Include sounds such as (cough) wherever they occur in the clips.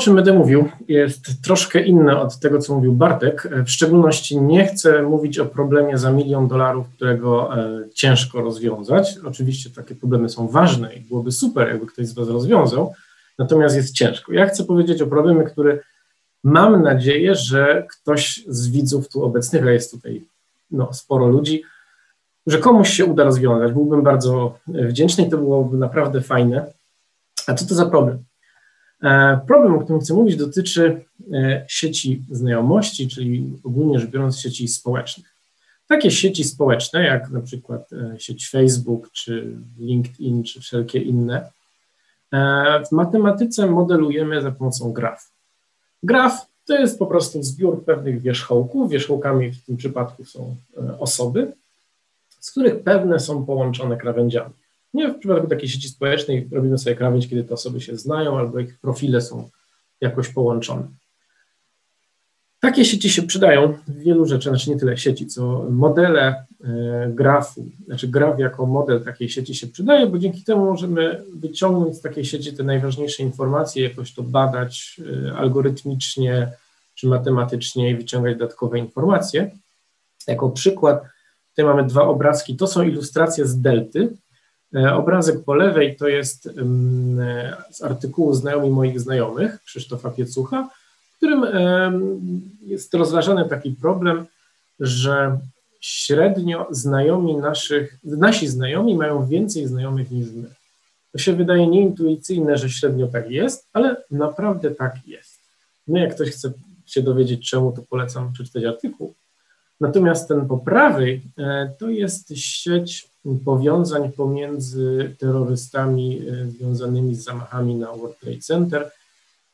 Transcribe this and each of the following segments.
czym będę mówił, jest troszkę inne od tego, co mówił Bartek. W szczególności nie chcę mówić o problemie za milion dolarów, którego e, ciężko rozwiązać. Oczywiście takie problemy są ważne i byłoby super, jakby ktoś z Was rozwiązał, natomiast jest ciężko. Ja chcę powiedzieć o problemie, który mam nadzieję, że ktoś z widzów tu obecnych, a jest tutaj no, sporo ludzi, że komuś się uda rozwiązać. Byłbym bardzo wdzięczny i to byłoby naprawdę fajne. A co to za problem? E, problem, o którym chcę mówić, dotyczy e, sieci znajomości, czyli ogólnie rzecz biorąc sieci społecznych. Takie sieci społeczne, jak na przykład e, sieć Facebook, czy LinkedIn, czy wszelkie inne, w matematyce modelujemy za pomocą graf. Graf to jest po prostu zbiór pewnych wierzchołków. Wierzchołkami w tym przypadku są osoby, z których pewne są połączone krawędziami. Nie w przypadku takiej sieci społecznej robimy sobie krawędź, kiedy te osoby się znają albo ich profile są jakoś połączone. Takie sieci się przydają w wielu rzeczach, znaczy nie tyle sieci, co modele e, grafu, znaczy graf jako model takiej sieci się przydaje, bo dzięki temu możemy wyciągnąć z takiej sieci te najważniejsze informacje, jakoś to badać e, algorytmicznie czy matematycznie i wyciągać dodatkowe informacje. Jako przykład, tutaj mamy dwa obrazki, to są ilustracje z delty, obrazek po lewej to jest e, z artykułu Znajomi moich znajomych Krzysztofa Piecucha, w którym jest rozważany taki problem, że średnio znajomi naszych, nasi znajomi mają więcej znajomych niż my. To się wydaje nieintuicyjne, że średnio tak jest, ale naprawdę tak jest. No jak ktoś chce się dowiedzieć czemu, to polecam przeczytać artykuł. Natomiast ten po prawej e, to jest sieć powiązań pomiędzy terrorystami e, związanymi z zamachami na World Trade Center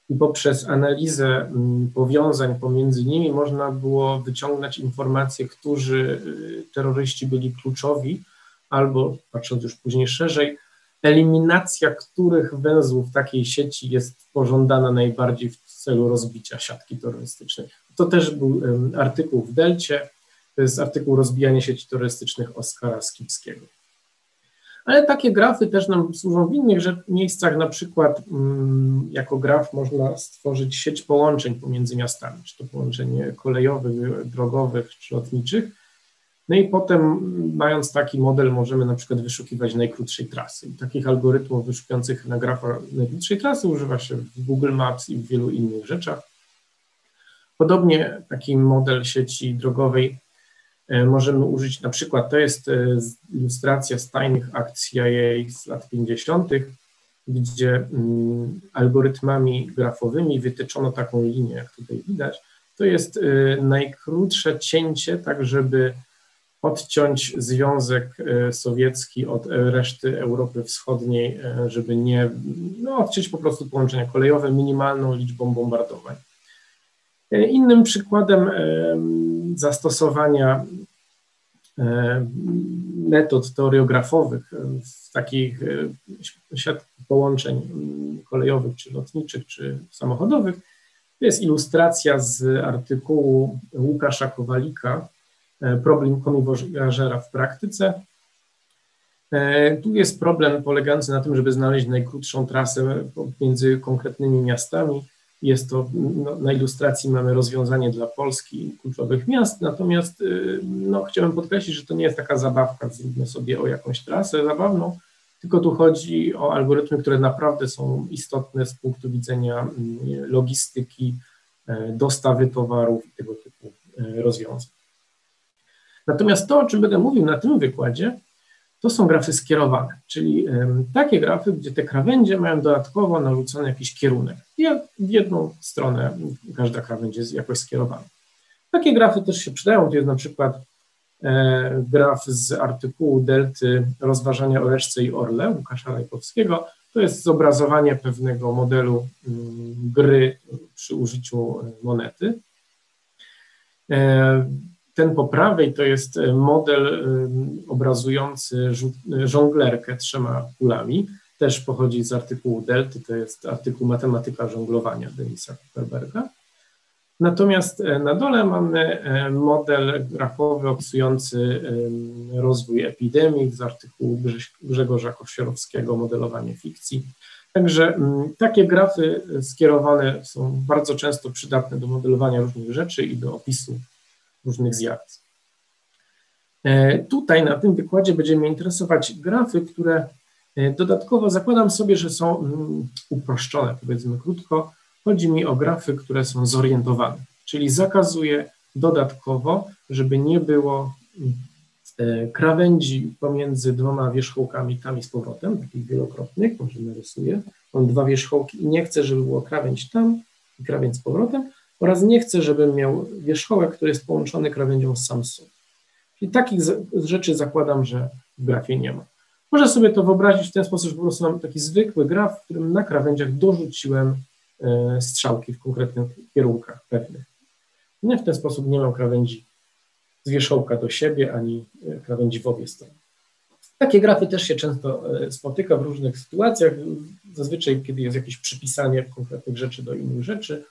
i poprzez analizę mm, powiązań pomiędzy nimi można było wyciągnąć informacje, którzy e, terroryści byli kluczowi, albo patrząc już później szerzej, eliminacja których węzłów takiej sieci jest pożądana najbardziej w celu rozbicia siatki terrorystycznej. To też był artykuł w Delcie, to jest artykuł Rozbijanie sieci turystycznych Oskara Skipskiego. Ale takie grafy też nam służą w innych miejscach, na przykład mm, jako graf można stworzyć sieć połączeń pomiędzy miastami, czy to połączenie kolejowych, drogowych, czy lotniczych. No i potem, mając taki model, możemy na przykład wyszukiwać najkrótszej trasy. I takich algorytmów wyszukujących na grafach najkrótszej trasy używa się w Google Maps i w wielu innych rzeczach. Podobnie taki model sieci drogowej możemy użyć na przykład, to jest e, ilustracja z tajnych akcji CIA z lat 50., gdzie mm, algorytmami grafowymi wytyczono taką linię, jak tutaj widać. To jest e, najkrótsze cięcie, tak żeby odciąć Związek Sowiecki od reszty Europy Wschodniej, żeby nie, no, odciąć po prostu połączenia kolejowe minimalną liczbą bombardowań. Innym przykładem zastosowania e, metod teoriografowych w takich e, siatkach połączeń kolejowych, czy lotniczych, czy samochodowych, to jest ilustracja z artykułu Łukasza Kowalika e, Problem komiwożera w praktyce. Tu jest problem polegający na tym, żeby znaleźć najkrótszą trasę między konkretnymi miastami jest to, no, na ilustracji mamy rozwiązanie dla Polski kluczowych miast, natomiast y, no, chciałem podkreślić, że to nie jest taka zabawka, zróbmy sobie o jakąś trasę zabawną, tylko tu chodzi o algorytmy, które naprawdę są istotne z punktu widzenia mm, logistyki, e, dostawy towarów i tego typu rozwiązań. Natomiast to, o czym będę mówił na tym wykładzie, to są grafy skierowane, czyli takie grafy, gdzie te krawędzie mają dodatkowo narzucony jakiś kierunek. W jedną stronę każda krawędź jest jakoś skierowana. Takie grafy też się przydają. Tu jest na przykład e, graf z artykułu Delty rozważania o reszce i orle Łukasza Rajkowskiego. To jest zobrazowanie pewnego modelu mm, gry przy użyciu monety. Ten po prawej to jest e, model e, obrazujący e, żonglerkę trzema kulami. Też pochodzi z artykułu Delty, to jest artykuł Matematyka żonglowania Denisa Kuperberga. Natomiast na dole mamy model grafowy opisujący rozwój epidemii z artykułu Grzegorza Kowsiorowskiego Modelowanie fikcji. Także takie grafy skierowane są bardzo często przydatne do modelowania różnych rzeczy i do opisu różnych zjawisk. E, tutaj na tym wykładzie będziemy interesować grafy, które e, dodatkowo zakładam sobie, że są mm, uproszczone, powiedzmy krótko. Chodzi mi o grafy, które są zorientowane, czyli zakazuję dodatkowo, żeby nie było mm, e, krawędzi pomiędzy dwoma wierzchołkami tam i z powrotem, takich wielokrotnych, może narysuję. Mam dwa wierzchołki i nie chcę, żeby było krawędź tam i krawędź z powrotem oraz nie chcę, żebym miał wierzchołek, który jest połączony krawędzią z Samsung. I takich rzeczy zakładam, że w grafie nie ma. Można sobie to wyobrazić w ten sposób, że po prostu mam taki zwykły graf, w którym na krawędziach dorzuciłem e, strzałki w konkretnych kierunkach pewnych. Nie w ten sposób nie mam krawędzi z wierzchołka do siebie, ani e, krawędzi w obie strony. Takie grafy też się często e, spotyka w różnych sytuacjach, zazwyczaj kiedy jest jakieś przypisanie konkretnych rzeczy do innych rzeczy,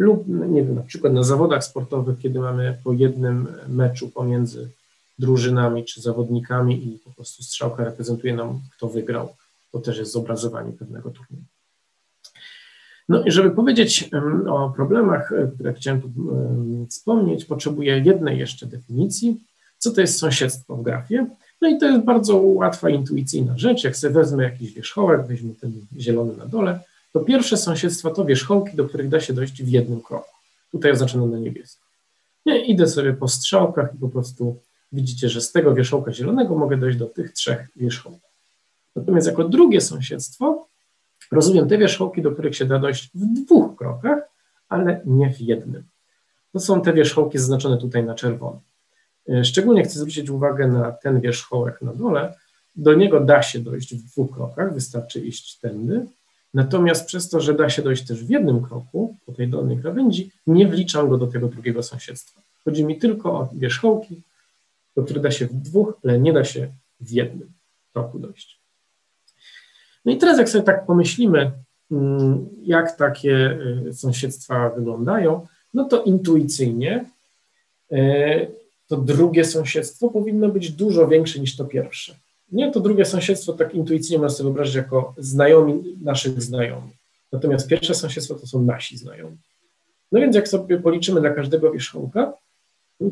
lub nie wiem, na przykład na zawodach sportowych, kiedy mamy po jednym meczu pomiędzy drużynami czy zawodnikami i po prostu strzałka reprezentuje nam, kto wygrał. To też jest zobrazowanie pewnego turnieju. No i żeby powiedzieć o problemach, e, które chciałem tu wspomnieć, potrzebuję jednej jeszcze definicji. Co to jest sąsiedztwo w grafie? No i to jest bardzo łatwa, intuicyjna rzecz. Jak sobie wezmę jakiś wierzchołek, weźmy ten zielony na dole, to pierwsze sąsiedztwo to wierzchołki, do których da się dojść w jednym kroku. Tutaj oznaczone na niebiesko. Nie, idę sobie po strzałkach i po prostu widzicie, że z tego wierzchołka zielonego mogę dojść do tych trzech wierzchołków. Natomiast jako drugie sąsiedztwo rozumiem te wierzchołki, do których się da dojść w dwóch krokach, ale nie w jednym. To są te wierzchołki zaznaczone tutaj na czerwono. E, szczególnie chcę zwrócić uwagę na ten wierzchołek na dole. Do niego da się dojść w dwóch krokach, wystarczy iść tędy. Natomiast przez to, że da się dojść też w jednym kroku po tej dolnej krawędzi, nie wliczam go do tego drugiego sąsiedztwa. Chodzi mi tylko o wierzchołki, do których da się w dwóch, ale nie da się w jednym kroku dojść. No i teraz jak sobie tak pomyślimy, mm, jak takie y, sąsiedztwa wyglądają, no to intuicyjnie y, to drugie sąsiedztwo powinno być dużo większe niż to pierwsze. Nie, to drugie sąsiedztwo tak intuicyjnie można sobie wyobrazić jako znajomi naszych znajomych. Natomiast pierwsze sąsiedztwo to są nasi znajomi. No więc jak sobie policzymy dla każdego wierzchołka,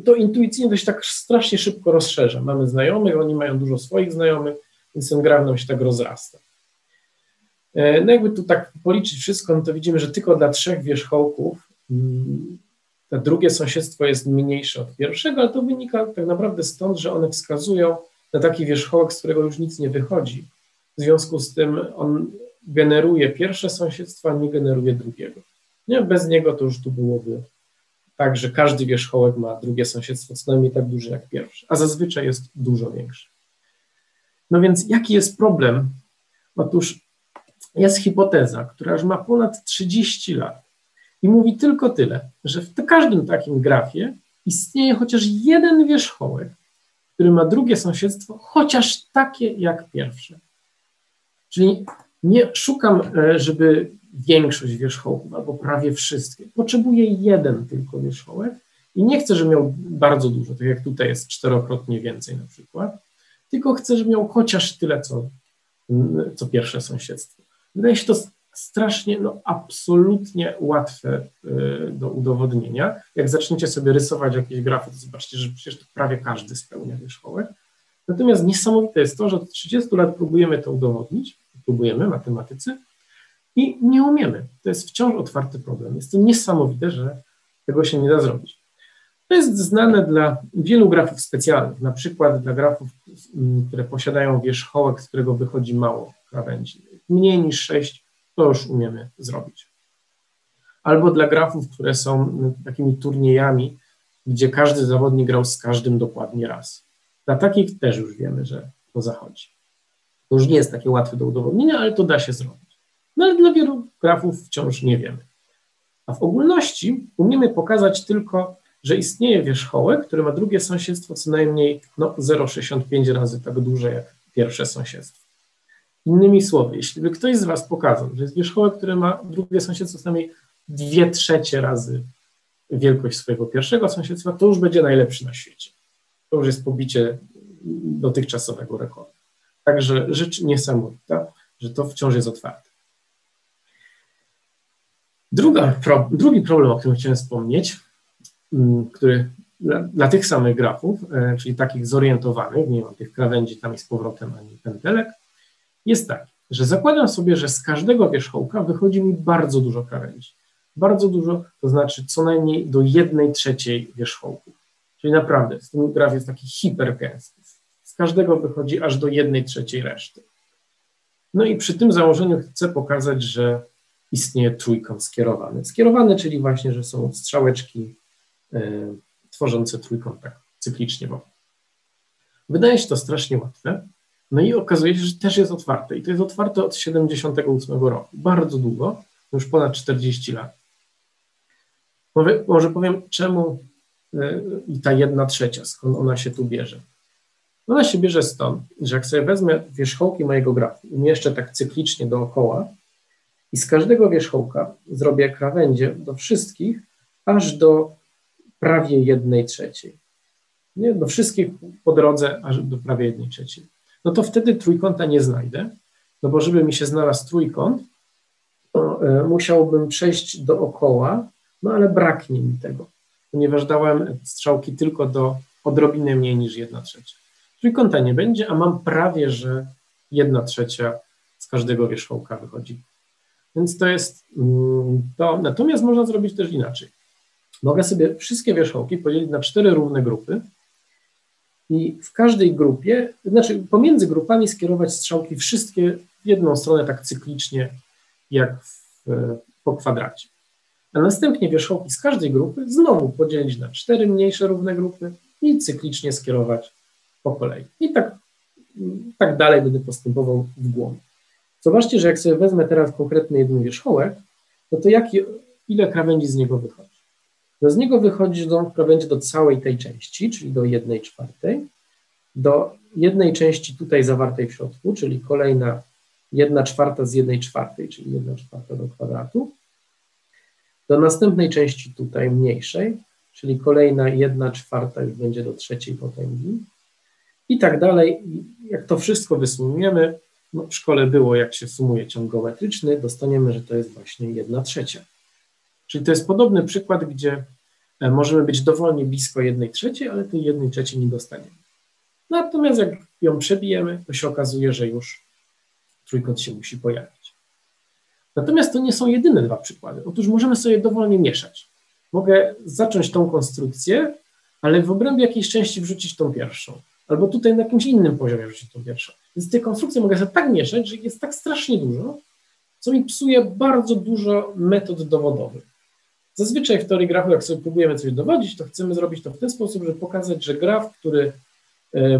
to intuicyjnie to się tak strasznie szybko rozszerza. Mamy znajomych, oni mają dużo swoich znajomych, więc ten graf nam się tak rozrasta. E, no jakby tu tak policzyć wszystko, no to widzimy, że tylko dla trzech wierzchołków mm, to drugie sąsiedztwo jest mniejsze od pierwszego, ale to wynika tak naprawdę stąd, że one wskazują na taki wierzchołek, z którego już nic nie wychodzi. W związku z tym on generuje pierwsze sąsiedztwo, a nie generuje drugiego. Nie, bez niego to już tu byłoby tak, że każdy wierzchołek ma drugie sąsiedztwo co najmniej tak duże jak pierwsze, a zazwyczaj jest dużo większe. No więc jaki jest problem? Otóż jest hipoteza, która już ma ponad 30 lat i mówi tylko tyle, że w każdym takim grafie istnieje chociaż jeden wierzchołek, który ma drugie sąsiedztwo, chociaż takie jak pierwsze. Czyli nie szukam, e, żeby większość wierzchołków albo prawie wszystkie. Potrzebuję jeden tylko wierzchołek i nie chcę, żeby miał bardzo dużo, tak jak tutaj jest czterokrotnie więcej na przykład, tylko chcę, żeby miał chociaż tyle, co, co pierwsze sąsiedztwo. Wydaje się to strasznie, no absolutnie łatwe y, do udowodnienia. Jak zaczniecie sobie rysować jakieś grafy, to zobaczcie, że przecież to prawie każdy spełnia wierzchołek. Natomiast niesamowite jest to, że od 30 lat próbujemy to udowodnić, próbujemy, matematycy, i nie umiemy. To jest wciąż otwarty problem. Jest to niesamowite, że tego się nie da zrobić. To jest znane dla wielu grafów specjalnych, na przykład dla grafów, mm, które posiadają wierzchołek, z którego wychodzi mało krawędzi. Mniej niż 6 to już umiemy zrobić. Albo dla grafów, które są takimi turniejami, gdzie każdy zawodnik grał z każdym dokładnie raz. Dla takich też już wiemy, że to zachodzi. To już nie jest takie łatwe do udowodnienia, ale to da się zrobić. No ale dla wielu grafów wciąż nie wiemy. A w ogólności umiemy pokazać tylko, że istnieje wierzchołek, który ma drugie sąsiedztwo co najmniej no, 0,65 razy tak duże jak pierwsze sąsiedztwo. Innymi słowy, jeśli by ktoś z Was pokazał, że jest wierzchołek, który ma drugie sąsiedztwo co najmniej 2 trzecie razy wielkość swojego pierwszego sąsiedztwa, to już będzie najlepszy na świecie. To już jest pobicie dotychczasowego rekordu. Także rzecz niesamowita, że to wciąż jest otwarte. Druga, pro, drugi problem, o którym chciałem wspomnieć, mm, który dla, dla, tych samych grafów, e, czyli takich zorientowanych, nie mam tych krawędzi tam i z powrotem ani pętelek, jest taki, że zakładam sobie, że z każdego wierzchołka wychodzi mi bardzo dużo krawędzi. Bardzo dużo, to znaczy co najmniej do jednej trzeciej wierzchołku. Czyli naprawdę, ten graf jest taki hipergęsty. Z każdego wychodzi aż do jednej trzeciej reszty. No i przy tym założeniu chcę pokazać, że istnieje trójkąt skierowany. Skierowany, czyli właśnie, że są strzałeczki y, tworzące trójkąt tak cyklicznie. Wydaje się to strasznie łatwe, no i okazuje się, że też jest otwarte i to jest otwarte od 78 roku, bardzo długo, już ponad 40 lat. Może powiem, czemu y, i ta jedna trzecia, skąd ona się tu bierze. Ona się bierze stąd, że jak sobie wezmę wierzchołki mojego grafu, umieszczę tak cyklicznie dookoła i z każdego wierzchołka zrobię krawędzie do wszystkich, aż do prawie jednej trzeciej. Nie? Do wszystkich po drodze, aż do prawie jednej trzeciej. No to wtedy trójkąta nie znajdę, no bo żeby mi się znalazł trójkąt, to y, musiałbym przejść dookoła, no ale braknie mi tego, ponieważ dałem strzałki tylko do odrobinę mniej niż jedna trzecia. Trójkąta nie będzie, a mam prawie, że jedna trzecia z każdego wierzchołka wychodzi. Więc to jest mm, to. Natomiast można zrobić też inaczej. Mogę sobie wszystkie wierzchołki podzielić na cztery równe grupy i w każdej grupie, znaczy pomiędzy grupami skierować strzałki wszystkie w jedną stronę tak cyklicznie, jak w, po kwadracie. A następnie wierzchołki z każdej grupy znowu podzielić na cztery mniejsze równe grupy i cyklicznie skierować po kolei. I tak, tak dalej będę postępował w głowie. Zobaczcie, że jak sobie wezmę teraz konkretny jeden wierzchołek, no to jaki, ile krawędzi z niego wychodzi? No z niego wychodzi do krawędzi do całej tej części, czyli do jednej czwartej, do jednej części tutaj zawartej w środku, czyli kolejna jedna czwarta z jednej czwartej, czyli jedna czwarta do kwadratu, do następnej części tutaj mniejszej, czyli kolejna jedna czwarta już będzie do trzeciej potęgi i tak dalej. Jak to wszystko wysumujemy, no w szkole było, jak się sumuje ciąg geometryczny, dostaniemy, że to jest właśnie jedna trzecia. Czyli to jest podobny przykład, gdzie e, możemy być dowolnie blisko jednej trzeciej, ale tej jednej trzeciej nie dostaniemy. Natomiast jak ją przebijemy, to się okazuje, że już trójkąt się musi pojawić. Natomiast to nie są jedyne dwa przykłady. Otóż możemy sobie dowolnie mieszać. Mogę zacząć tą konstrukcję, ale w obrębie jakiejś części wrzucić tą pierwszą. Albo tutaj na jakimś innym poziomie wrzucić tą pierwszą. Więc te konstrukcje mogę sobie tak mieszać, że jest tak strasznie dużo, co mi psuje bardzo dużo metod dowodowych. Zazwyczaj w teorii grafu, jak sobie próbujemy coś dowodzić, to chcemy zrobić to w ten sposób, żeby pokazać, że graf, który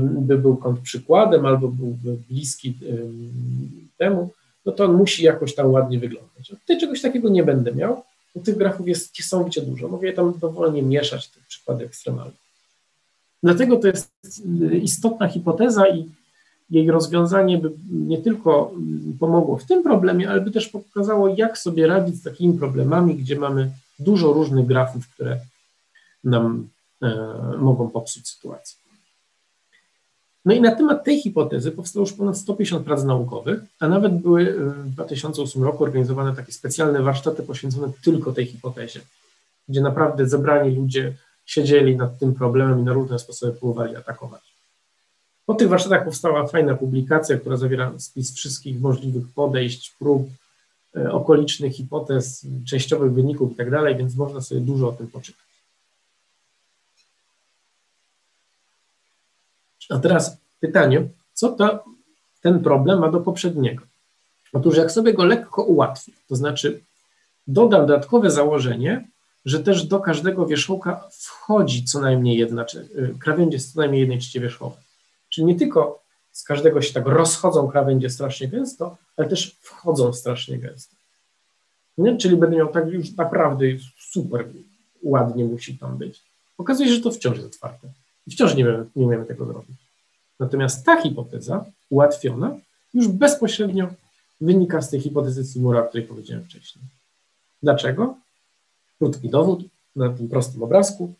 by był kąt przykładem albo byłby bliski temu, no to on musi jakoś tam ładnie wyglądać. tutaj czegoś takiego nie będę miał, bo tych grafów jest niesamowicie dużo. Mogę tam dowolnie mieszać, te przykłady ekstremalne. Dlatego to jest istotna hipoteza i jej rozwiązanie by nie tylko pomogło w tym problemie, ale by też pokazało, jak sobie radzić z takimi problemami, gdzie mamy dużo różnych grafów, które nam e, mogą popsuć sytuację. No i na temat tej hipotezy powstało już ponad 150 prac naukowych, a nawet były w 2008 roku organizowane takie specjalne warsztaty poświęcone tylko tej hipotezie, gdzie naprawdę zebrani ludzie siedzieli nad tym problemem i na różne sposoby próbowali atakować. Po tych warsztatach powstała fajna publikacja, która zawiera spis wszystkich możliwych podejść, prób, e, okolicznych hipotez, częściowych wyników itd., tak więc można sobie dużo o tym poczytać. A teraz pytanie, co to, ten problem ma do poprzedniego? Otóż jak sobie go lekko ułatwię, to znaczy dodam dodatkowe założenie, że też do każdego wierzchołka wchodzi co najmniej jedna, y, krawędzie z co najmniej jednej trzeciej wierzchołka. Czyli nie tylko z każdego się tak rozchodzą krawędzie strasznie gęsto, ale też wchodzą strasznie gęsto. Nie? Czyli będę miał tak już naprawdę super ładnie musi tam być. Okazuje się, że to wciąż jest otwarte. I wciąż nie, nie umiemy tego zrobić. Natomiast ta hipoteza, ułatwiona, już bezpośrednio wynika z tej hipotezy Simura, o której powiedziałem wcześniej. Dlaczego? Krótki dowód na tym prostym obrazku.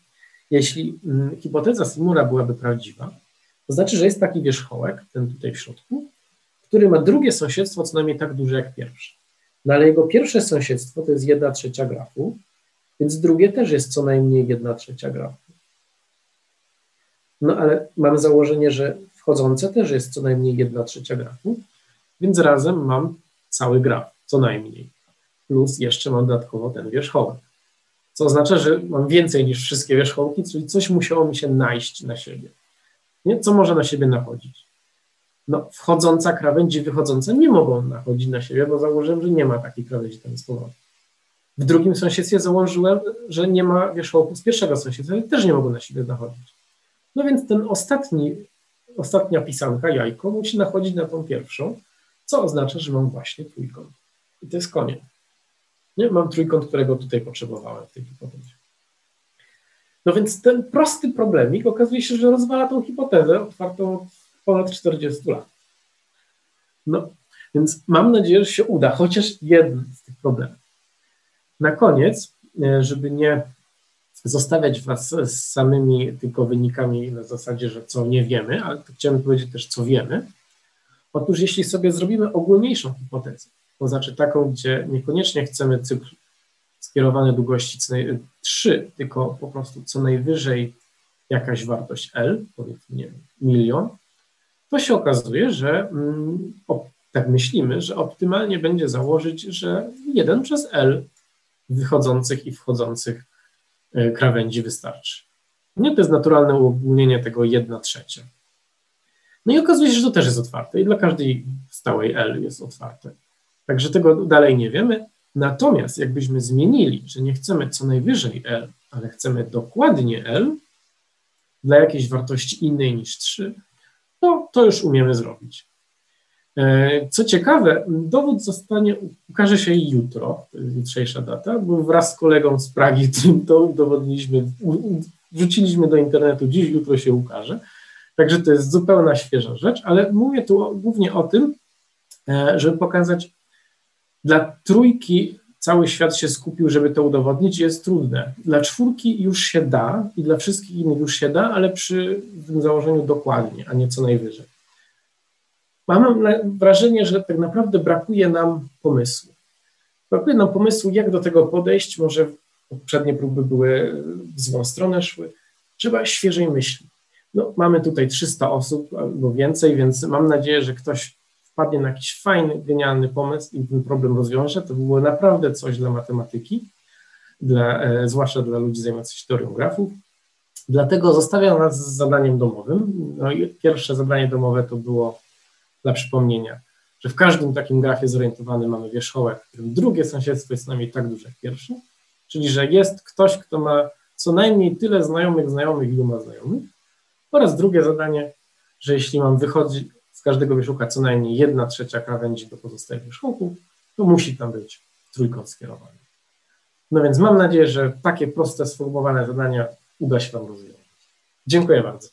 Jeśli mm, hipoteza Simura byłaby prawdziwa, to znaczy, że jest taki wierzchołek, ten tutaj w środku, który ma drugie sąsiedztwo co najmniej tak duże jak pierwsze. No ale jego pierwsze sąsiedztwo to jest 1 trzecia grafu, więc drugie też jest co najmniej 1 trzecia grafu. No ale mamy założenie, że wchodzące też jest co najmniej 1 trzecia grafu, więc razem mam cały graf, co najmniej. Plus jeszcze mam dodatkowo ten wierzchołek. Co oznacza, że mam więcej niż wszystkie wierzchołki, czyli coś musiało mi się najść na siebie. Nie? Co może na siebie nachodzić? No, wchodząca krawędź i wychodzące nie mogą nachodzić na siebie, bo założyłem, że nie ma takiej krawędzi tam z powrotem. W drugim sąsiedztwie założyłem, że nie ma wierzchołków z pierwszego sąsiedztwa, też nie mogą na siebie nachodzić. No więc ten ostatni, ostatnia pisanka, jajko, musi nachodzić na tą pierwszą, co oznacza, że mam właśnie trójkąt. I to jest koniec. Nie? Mam trójkąt, którego tutaj potrzebowałem w tej hipotezie. No więc ten prosty problemik okazuje się, że rozwala tą hipotezę otwartą od ponad 40 lat. No, więc mam nadzieję, że się uda, chociaż jeden z tych problemów. Na koniec, e, żeby nie zostawiać Was z samymi tylko wynikami na zasadzie, że co nie wiemy, ale chciałem powiedzieć też, co wiemy. Otóż jeśli sobie zrobimy ogólniejszą hipotezę, to znaczy taką, gdzie niekoniecznie chcemy cykl skierowany długości 3, tylko po prostu co najwyżej jakaś wartość L, powiedzmy nie wiem, milion, to się okazuje, że mm, tak myślimy, że optymalnie będzie założyć, że 1 przez L wychodzących i wchodzących e, krawędzi wystarczy. Nie, to jest naturalne uogólnienie tego 1 trzecia. No i okazuje się, że to też jest otwarte i dla każdej stałej L jest otwarte. Także tego dalej nie wiemy. Natomiast jakbyśmy zmienili, że nie chcemy co najwyżej L, ale chcemy dokładnie L dla jakiejś wartości innej niż 3, to to już umiemy zrobić. E, co ciekawe, dowód zostanie, ukaże się jutro, to jest jutrzejsza data, bo wraz z kolegą z Pragi (laughs) to udowodniliśmy, wrzuciliśmy do internetu, dziś, jutro się ukaże. Także to jest zupełna świeża rzecz, ale mówię tu głównie o tym, e, żeby pokazać, dla trójki cały świat się skupił, żeby to udowodnić, jest trudne. Dla czwórki już się da i dla wszystkich innych już się da, ale przy tym założeniu dokładnie, a nie co najwyżej. Mam wrażenie, że tak naprawdę brakuje nam pomysłu. Brakuje nam pomysłu, jak do tego podejść. Może poprzednie próby były w złą stronę szły. Trzeba świeżej myśli. No, mamy tutaj 300 osób albo więcej, więc mam nadzieję, że ktoś wpadnie na jakiś fajny, genialny pomysł i ten problem rozwiąże. To było naprawdę coś dla matematyki, dla, e, zwłaszcza dla ludzi zajmujących się teorią grafów. Dlatego zostawiam nas z zadaniem domowym. No i pierwsze zadanie domowe to było dla przypomnienia, że w każdym takim grafie zorientowanym mamy wierzchołek, w którym drugie sąsiedztwo jest najmniej tak duże jak pierwsze, czyli że jest ktoś, kto ma co najmniej tyle znajomych znajomych, ilu ma znajomych. Oraz drugie zadanie, że jeśli mam wychodzić z każdego wierzchołka co najmniej jedna trzecia krawędzi do pozostałych wierzchołków, to musi tam być trójkąt skierowany. No więc mam nadzieję, że takie proste, sformułowane zadania uda się Wam rozwiązać. Dziękuję bardzo.